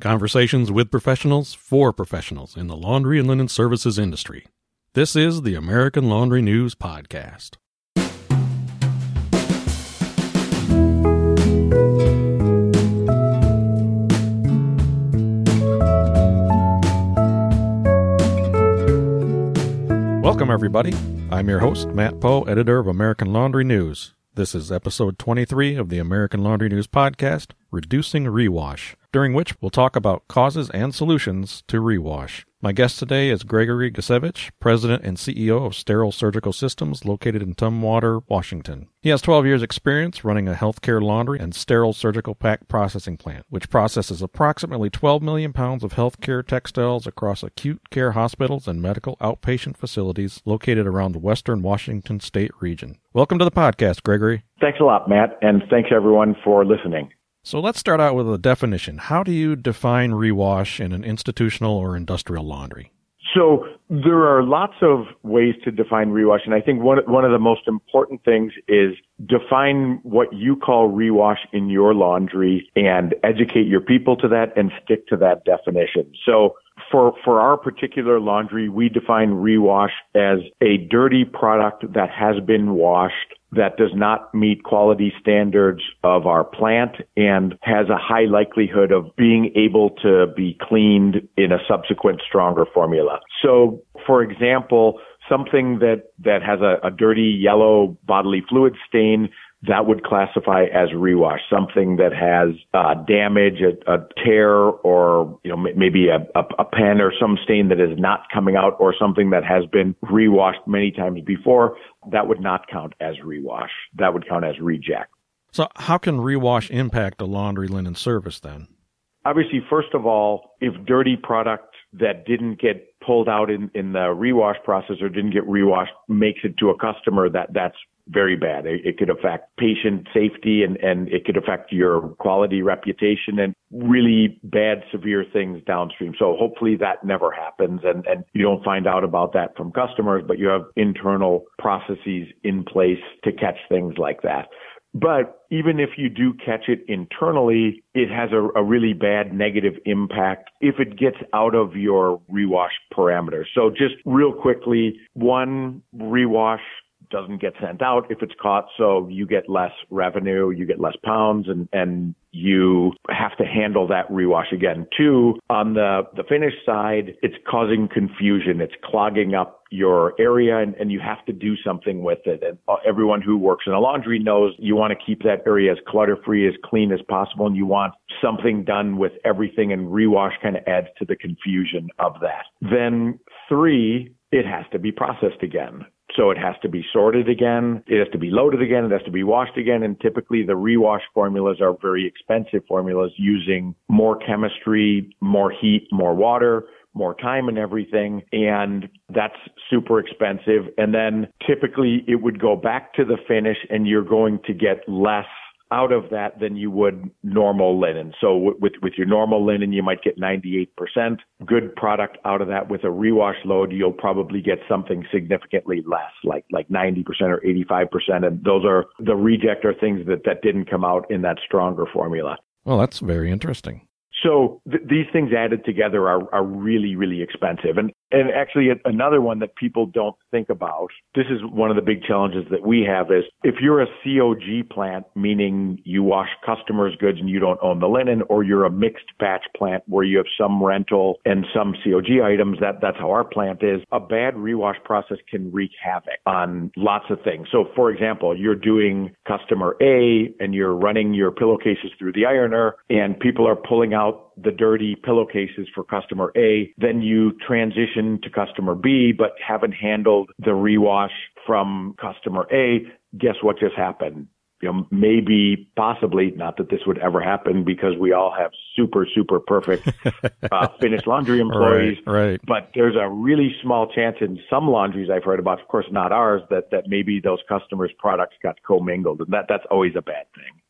Conversations with professionals for professionals in the laundry and linen services industry. This is the American Laundry News Podcast. Welcome, everybody. I'm your host, Matt Poe, editor of American Laundry News. This is episode 23 of the American Laundry News Podcast, Reducing Rewash, during which we'll talk about causes and solutions to rewash. My guest today is Gregory Gicewicz, President and CEO of Sterile Surgical Systems located in Tumwater, Washington. He has 12 years experience running a healthcare laundry and sterile surgical pack processing plant, which processes approximately 12 million pounds of healthcare textiles across acute care hospitals and medical outpatient facilities located around the western Washington state region. Welcome to the podcast, Gregory. Thanks a lot, Matt, and thanks everyone for listening. So let's start out with a definition. How do you define rewash in an institutional or industrial laundry? So there are lots of ways to define rewash, and I think one one of the most important things is define what you call rewash in your laundry and educate your people to that and stick to that definition. So for for our particular laundry, we define rewash as a dirty product that has been washed that does not meet quality standards of our plant and has a high likelihood of being able to be cleaned in a subsequent stronger formula. So, for example, something that, that has a, a dirty yellow bodily fluid stain that would classify as rewash, something that has uh, damage, a, a, tear, or you know maybe a, a, a, pen or some stain that is not coming out, or something that has been rewashed many times before. That would not count as rewash. That would count as reject. So, how can rewash impact a laundry linen service then? Obviously, first of all, if dirty product that didn't get pulled out in, in the rewash process or didn't get rewashed makes it to a customer, that that's very bad. It, it, could affect patient safety and, and it could affect your quality reputation and really bad, severe things downstream. So hopefully that never happens and, and you don't find out about that from customers, but you have internal processes in place to catch things like that. But even if you do catch it internally, it has a, a, really bad negative impact if it gets out of your rewash parameters. So just real quickly, one rewash doesn't get sent out if it's caught. So you get less revenue, you get less pounds and, and you have to handle that rewash again. Two, on the, the finish side, it's causing confusion. It's clogging up your area and, and you have to do something with it. And uh, everyone who works in a laundry knows you want to keep that area as clutter free, as clean as possible. And you want something done with everything and rewash kind of adds to the confusion of that. Then three, it has to be processed again. So it has to be sorted again. It has to be loaded again. It has to be washed again. And typically the rewash formulas are very expensive formulas using more chemistry, more heat, more water, more time and everything. And that's super expensive. And then typically it would go back to the finish and you're going to get less out of that than you would normal linen. So with, with your normal linen, you might get 98% good product out of that. With a rewash load, you'll probably get something significantly less, like, like 90% or 85%. And those are the reject are things that, that didn't come out in that stronger formula. Well, that's very interesting. So th- these things added together are, are really, really expensive. And, and actually another one that people don't think about, this is one of the big challenges that we have is if you're a COG plant, meaning you wash customers' goods and you don't own the linen, or you're a mixed batch plant where you have some rental and some COG items, that, that's how our plant is, a bad rewash process can wreak havoc on lots of things. So for example, you're doing customer A and you're running your pillowcases through the ironer and people are pulling out out the dirty pillowcases for customer A, then you transition to customer B, but haven't handled the rewash from customer A. Guess what just happened? You know, maybe, possibly, not that this would ever happen because we all have super, super perfect uh, finished laundry employees. Right, right. But there's a really small chance in some laundries I've heard about, of course, not ours, that that maybe those customers' products got commingled, and that that's always a bad thing.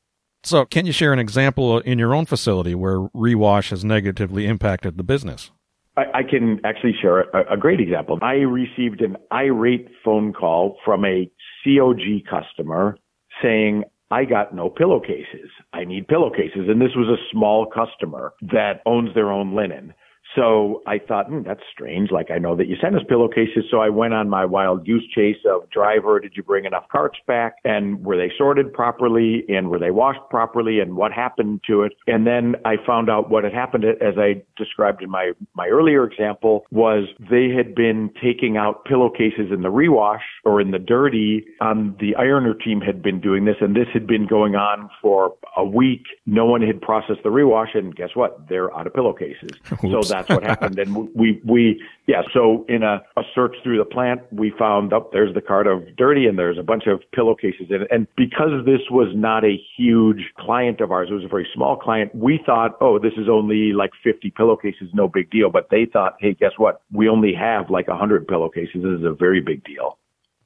So, can you share an example in your own facility where rewash has negatively impacted the business? I, I can actually share a, a great example. I received an irate phone call from a COG customer saying, I got no pillowcases. I need pillowcases. And this was a small customer that owns their own linen. So I thought, hmm, that's strange. Like I know that you sent us pillowcases. So I went on my wild goose chase of driver. Did you bring enough carts back? And were they sorted properly? And were they washed properly? And what happened to it? And then I found out what had happened as I described in my, my earlier example was they had been taking out pillowcases in the rewash or in the dirty. Um, the ironer team had been doing this and this had been going on for a week. No one had processed the rewash and guess what? They're out of pillowcases. so that that's what happened. And we, we, yeah, so in a, a search through the plant, we found up oh, there's the cart of dirty and there's a bunch of pillowcases in it. And because this was not a huge client of ours, it was a very small client, we thought, oh, this is only like 50 pillowcases, no big deal. But they thought, hey, guess what? We only have like 100 pillowcases. This is a very big deal.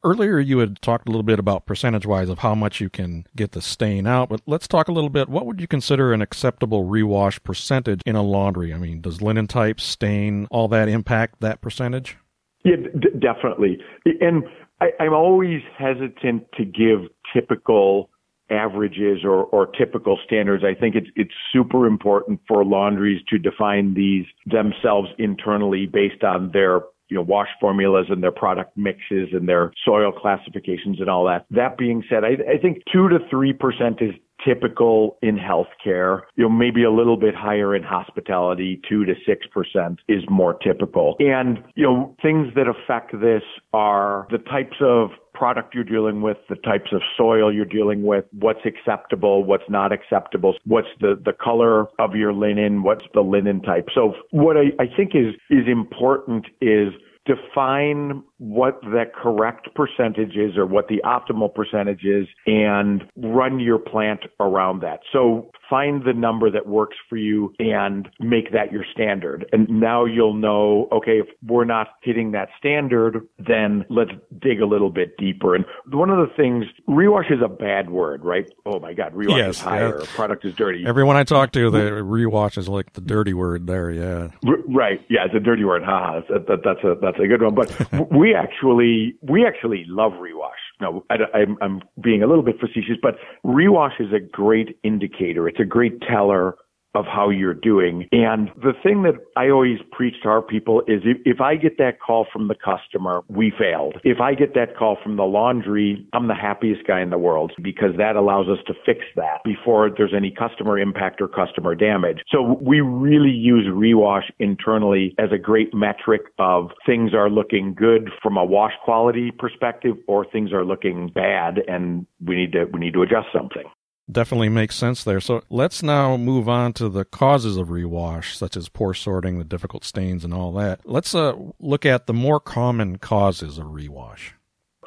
Earlier, you had talked a little bit about percentage wise of how much you can get the stain out, but let's talk a little bit. What would you consider an acceptable rewash percentage in a laundry? I mean, does linen type, stain, all that impact that percentage? Yeah, d- definitely. And I, I'm always hesitant to give typical averages or, or typical standards. I think it's it's super important for laundries to define these themselves internally based on their you know, wash formulas and their product mixes and their soil classifications and all that. That being said, I, I think two to three percent is typical in healthcare. You know, maybe a little bit higher in hospitality, two to six percent is more typical. And, you know, things that affect this are the types of product you're dealing with, the types of soil you're dealing with, what's acceptable, what's not acceptable, what's the, the color of your linen, what's the linen type. So what I, I think is, is important is define what the correct percentage is or what the optimal percentage is and run your plant around that. So find the number that works for you and make that your standard. And now you'll know, okay, if we're not hitting that standard, then let's dig a little bit deeper. And one of the things, rewash is a bad word, right? Oh my God, rewash yes, is higher, yeah. product is dirty. Everyone I talk to, the rewash is like the dirty word there, yeah. right, yeah, it's a dirty word. Ha, that, that, that's a, that's a good one. But we actually, we actually love rewash. No, I, I'm, I'm being a little bit facetious, but rewash is a great indicator. It's a great teller of how you're doing. And the thing that I always preach to our people is if, if I get that call from the customer, we failed. If I get that call from the laundry, I'm the happiest guy in the world because that allows us to fix that before there's any customer impact or customer damage. So we really use rewash internally as a great metric of things are looking good from a wash quality perspective or things are looking bad and we need to we need to adjust something definitely makes sense there. So let's now move on to the causes of rewash, such as poor sorting, the difficult stains, and all that. Let's uh, look at the more common causes of rewash.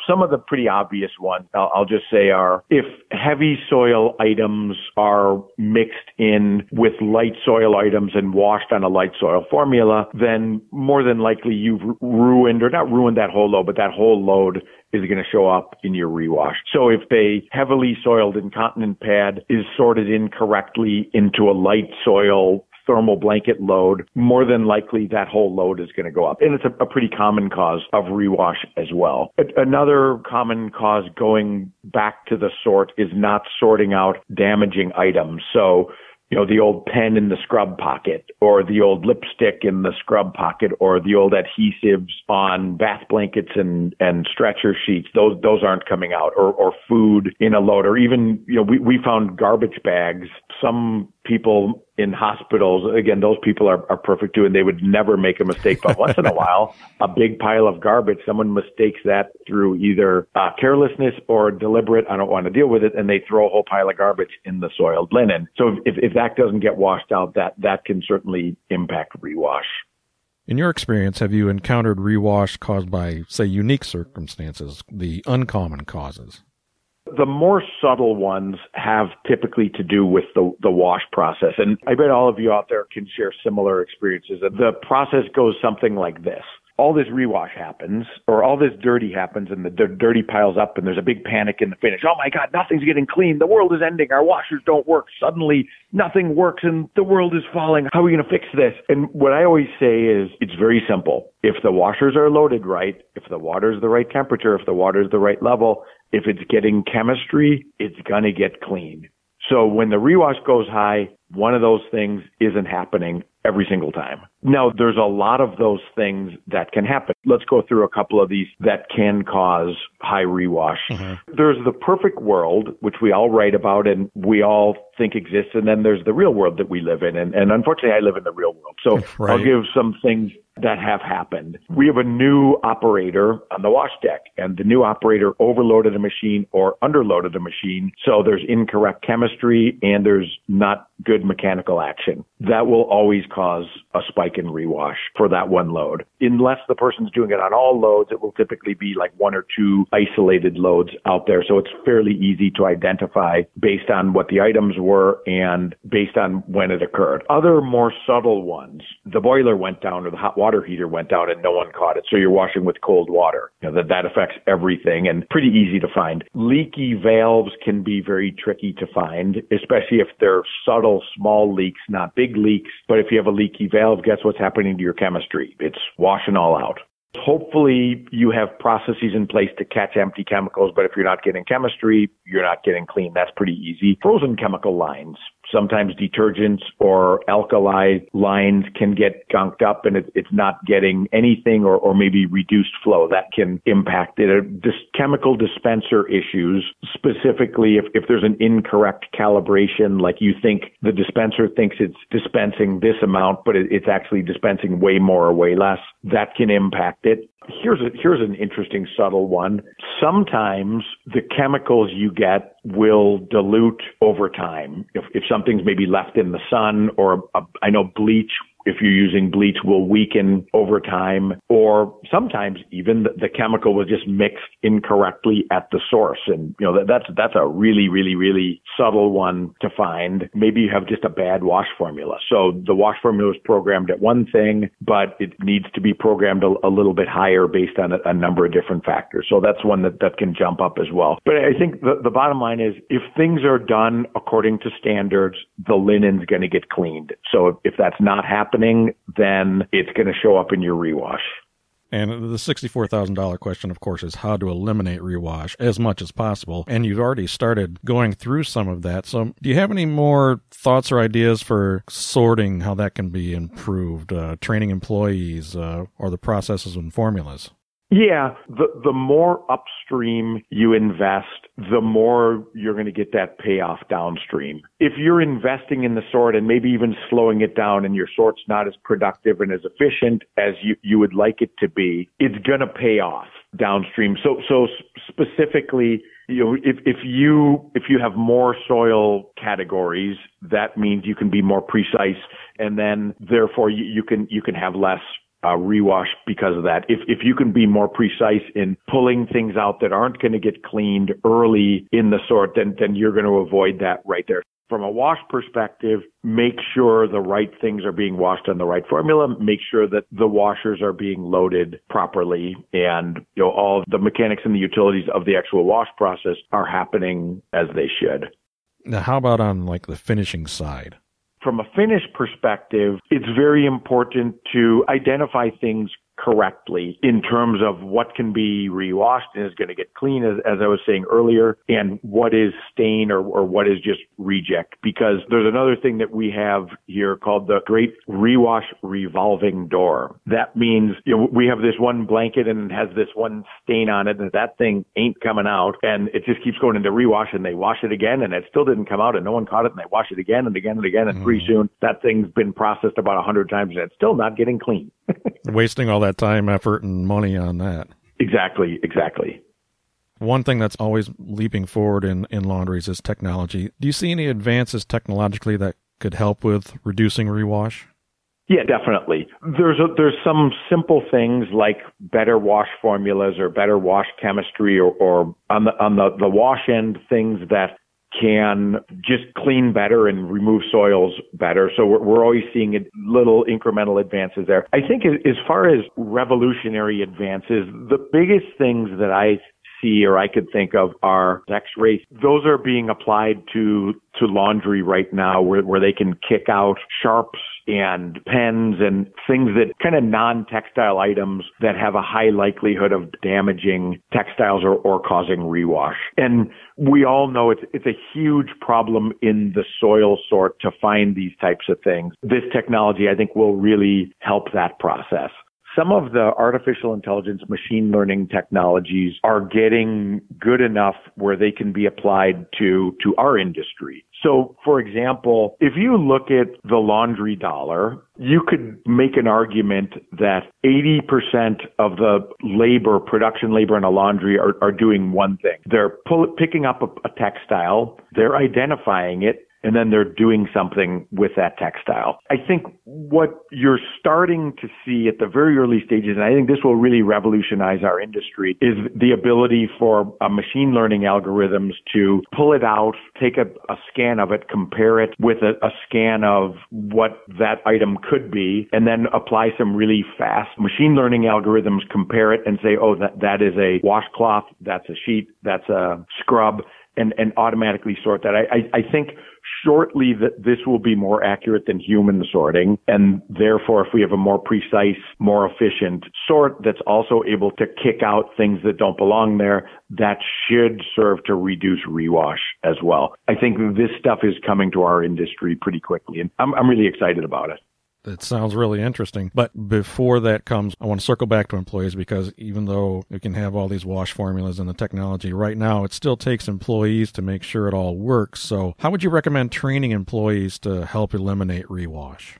Some of the pretty obvious ones, I'll, I'll just say, are if heavy soil items are mixed in with light soil items and washed on a light soil formula, then more than likely you've ruined, or not ruined that whole load, but that whole load is going to show up in your rewash. So if a heavily soiled incontinent pad is sorted incorrectly into a light soil thermal blanket load, more than likely that whole load is going to go up. And it's a, a pretty common cause of rewash as well. Another common cause going back to the sort is not sorting out damaging items. So you know, the old pen in the scrub pocket or the old lipstick in the scrub pocket or the old adhesives on bath blankets and, and stretcher sheets. Those, those aren't coming out or, or food in a load or even, you know, we, we found garbage bags. Some people in hospitals, again, those people are, are perfect too, and they would never make a mistake. But once in a while, a big pile of garbage, someone mistakes that through either uh, carelessness or deliberate, I don't want to deal with it, and they throw a whole pile of garbage in the soiled linen. So if, if that doesn't get washed out, that, that can certainly impact rewash. In your experience, have you encountered rewash caused by, say, unique circumstances, the uncommon causes? The more subtle ones have typically to do with the, the wash process. And I bet all of you out there can share similar experiences. The process goes something like this all this rewash happens or all this dirty happens and the d- dirty piles up and there's a big panic in the finish. Oh my God, nothing's getting clean. The world is ending. Our washers don't work. Suddenly nothing works and the world is falling. How are we going to fix this? And what I always say is it's very simple. If the washers are loaded right, if the water is the right temperature, if the water is the right level, If it's getting chemistry, it's going to get clean. So when the rewash goes high, one of those things isn't happening every single time. Now, there's a lot of those things that can happen. Let's go through a couple of these that can cause high rewash. Mm-hmm. There's the perfect world, which we all write about and we all think exists. And then there's the real world that we live in. And, and unfortunately, I live in the real world. So right. I'll give some things that have happened. We have a new operator on the wash deck and the new operator overloaded a machine or underloaded a machine. So there's incorrect chemistry and there's not good mechanical action. That will always cause a spike in rewash for that one load. Unless the person's doing it on all loads, it will typically be like one or two isolated loads out there. So it's fairly easy to identify based on what the items were and based on when it occurred. Other more subtle ones, the boiler went down or the hot water heater went down and no one caught it. So you're washing with cold water. You know, that, that affects everything and pretty easy to find. Leaky valves can be very tricky to find, especially if they're subtle, small leaks, not big leaks. But if you have a leaky valve, guess what's happening to your chemistry? It's washing all out. Hopefully you have processes in place to catch empty chemicals, but if you're not getting chemistry, you're not getting clean. That's pretty easy. Frozen chemical lines. Sometimes detergents or alkali lines can get gunked up and it, it's not getting anything or, or maybe reduced flow. That can impact it. Uh, this chemical dispenser issues, specifically if, if there's an incorrect calibration, like you think the dispenser thinks it's dispensing this amount, but it, it's actually dispensing way more or way less, that can impact it. Here's a, here's an interesting subtle one. Sometimes the chemicals you get will dilute over time. If, if something's maybe left in the sun or I know bleach if you're using bleach will weaken over time or sometimes even the, the, chemical was just mixed incorrectly at the source. And you know that, that's that's a really really really subtle one to find. Maybe you have just a bad wash formula. So the wash formula is programmed at one thing but it needs to be programmed a, a little bit higher based on a, a, number of different factors. So that's one that, that can jump up as well. But i think the, the bottom line is if things are done according to standards the linen's going to get cleaned. So if, if that's not happening happening, then it's going to show up in your rewash. And the $64,000 question, of course, is how to eliminate rewash as much as possible. And you've already started going through some of that. So, do you have any more thoughts or ideas for sorting how that can be improved, uh, training employees, uh, or the processes and formulas? Yeah, the the more upstream you invest, the more you're going to get that payoff downstream. If you're investing in the sort and maybe even slowing it down and your sort's not as productive and as efficient as you, you would like it to be, it's going to pay off downstream. So so specifically, you know, if if you if you have more soil categories, that means you can be more precise and then therefore you, you can you can have less uh, rewash because of that. If if you can be more precise in pulling things out that aren't going to get cleaned early in the sort, then then you're going to avoid that right there. From a wash perspective, make sure the right things are being washed on the right formula. Make sure that the washers are being loaded properly, and you know all the mechanics and the utilities of the actual wash process are happening as they should. Now, how about on like the finishing side? From a finish perspective, it's very important to identify things correctly in terms of what can be rewashed and is going to get clean, as, as I was saying earlier, and what is stain or, or what is just reject. Because there's another thing that we have here called the Great Rewash Revolving Door. That means you know, we have this one blanket and it has this one stain on it, and that thing ain't coming out, and it just keeps going into rewash, and they wash it again, and it still didn't come out, and no one caught it, and they wash it again and again and again, and mm. pretty soon that thing's been processed about a hundred times, and it's still not getting clean. Wasting all that time, effort, and money on that. Exactly, exactly. One thing that's always leaping forward in, in laundries is technology. Do you see any advances technologically that could help with reducing rewash? Yeah, definitely. There's a, there's some simple things like better wash formulas or better wash chemistry or, or on the on the, the wash end things that can just clean better and remove soils better. So we're, we're always seeing little incremental advances there. I think as far as revolutionary advances, the biggest things that I see or I could think of are X-rays. Those are being applied to to laundry right now where, where they can kick out sharps and pens and things that kind of non-textile items that have a high likelihood of damaging textiles or, or causing rewash. And we all know it's, it's a huge problem in the soil sort to find these types of things. This technology, I think, will really help that process some of the artificial intelligence machine learning technologies are getting good enough where they can be applied to, to our industry. So, for example, if you look at the laundry dollar, you could make an argument that 80% of the labor, production labor in a laundry are, are doing one thing. They're pull, picking up a, a textile, they're identifying it, and then they're doing something with that textile. I think what you're starting to see at the very early stages, and I think this will really revolutionize our industry, is the ability for uh, machine learning algorithms to pull it out, take a, a scan of it, compare it with a, a scan of what that item could be, and then apply some really fast machine learning algorithms, compare it and say, oh, that, that is a washcloth, that's a sheet, that's a scrub, and, and automatically sort that. I, I, I think shortly that this will be more accurate than human sorting. And therefore, if we have a more precise, more efficient sort that's also able to kick out things that don't belong there, that should serve to reduce rewash as well. I think this stuff is coming to our industry pretty quickly and I'm, I'm really excited about it. It sounds really interesting. But before that comes, I want to circle back to employees because even though we can have all these wash formulas and the technology right now, it still takes employees to make sure it all works. So, how would you recommend training employees to help eliminate rewash?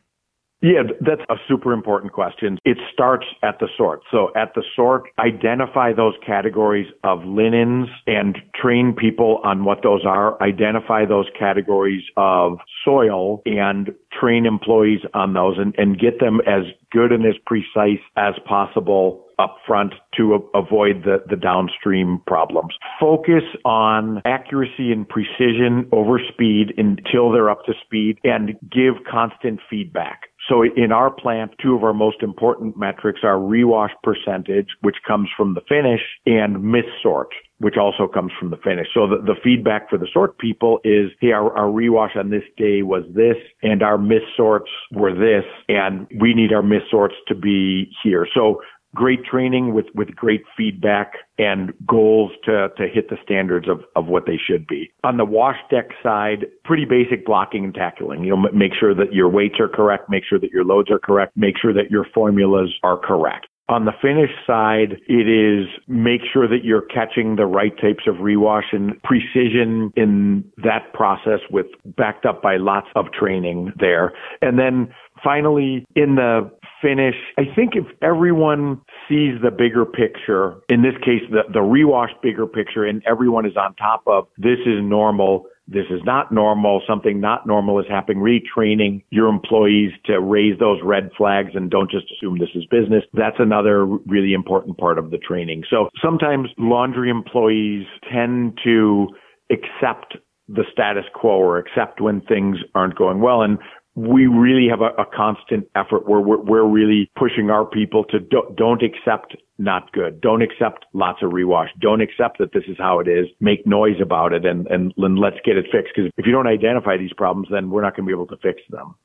Yeah, that's a super important question. It starts at the sort. So at the sort, identify those categories of linens and train people on what those are. Identify those categories of soil and train employees on those and, and get them as good and as precise as possible up front to a- avoid the, the downstream problems. Focus on accuracy and precision over speed until they're up to speed and give constant feedback. So in our plant, two of our most important metrics are rewash percentage, which comes from the finish, and miss sort, which also comes from the finish. So the, the feedback for the sort people is, hey, our, our rewash on this day was this, and our miss sorts were this, and we need our miss sorts to be here. So great training with, with great feedback and goals to, to hit the standards of, of what they should be. On the wash deck side, pretty basic blocking and tackling. You know, make sure that your weights are correct, make sure that your loads are correct, make sure that your formulas are correct. On the finish side, it is make sure that you're catching the right types of rewash and precision in that process with backed up by lots of training there. And then finally, in the finish. I think if everyone sees the bigger picture, in this case, the, the rewash bigger picture, and everyone is on top of this is normal, this is not normal, something not normal is happening, retraining your employees to raise those red flags and don't just assume this is business. That's another really important part of the training. So sometimes laundry employees tend to accept the status quo or accept when things aren't going well. And we really have a, a constant effort where we're, we're, really pushing our people to do, don't accept not good. Don't accept lots of rewash. Don't accept that this is how it is. Make noise about it and, and, and let's get it fixed. Because if you don't identify these problems, then we're not going to be able to fix them.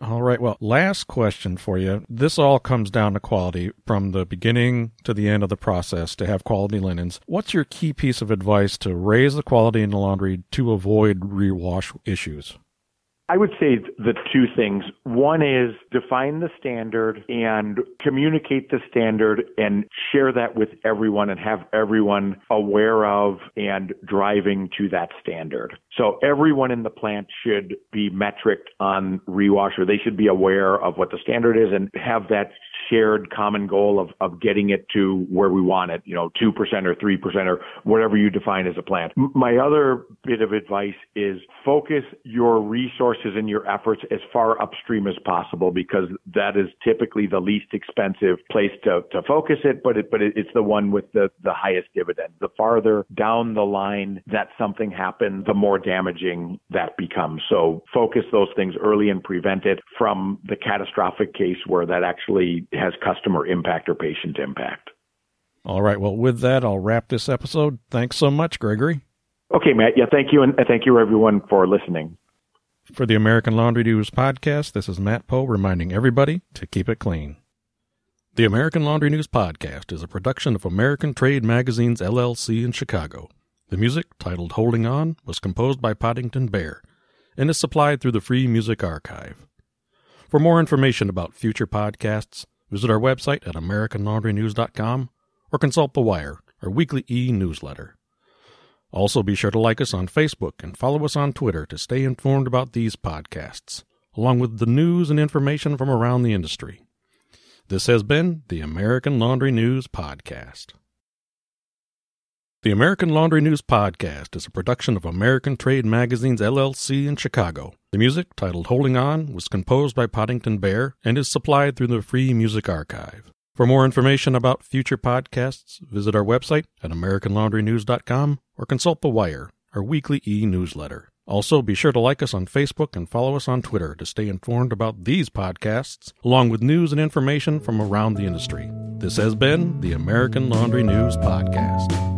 All right. Well, last question for you. This all comes down to quality from the beginning to the end of the process to have quality linens. What's your key piece of advice to raise the quality in the laundry to avoid rewash issues? I would say the two things. One is define the standard and communicate the standard and share that with everyone and have everyone aware of and driving to that standard. So everyone in the plant should be metric on rewash or they should be aware of what the standard is and have that shared common goal of, of getting it to where we want it, you know, 2% or 3% or whatever you define as a plant. My other bit of advice is focus your resources and your efforts as far upstream as possible because that is typically the least expensive place to, to focus it, but it, but it, it's the one with the, the highest dividend. The farther down the line that something happens, the more damaging that becomes. So focus those things early and prevent it from the catastrophic case where that actually has customer impact or patient impact. All right. Well, with that, I'll wrap this episode. Thanks so much, Gregory. Okay, Matt. Yeah, thank you, and thank you everyone for listening. For the American Laundry News podcast, this is Matt Poe reminding everybody to keep it clean. The American Laundry News podcast is a production of American Trade Magazines LLC in Chicago. The music, titled Holding On, was composed by Poddington Bear and is supplied through the Free Music Archive. For more information about future podcasts, visit our website at AmericanLaundryNews.com or consult The Wire, our weekly e newsletter. Also, be sure to like us on Facebook and follow us on Twitter to stay informed about these podcasts, along with the news and information from around the industry. This has been the American Laundry News Podcast. The American Laundry News Podcast is a production of American Trade Magazines LLC in Chicago. The music, titled Holding On, was composed by Poddington Bear and is supplied through the Free Music Archive. For more information about future podcasts, visit our website at AmericanLaundryNews.com or consult The Wire, our weekly e newsletter. Also, be sure to like us on Facebook and follow us on Twitter to stay informed about these podcasts, along with news and information from around the industry. This has been the American Laundry News Podcast.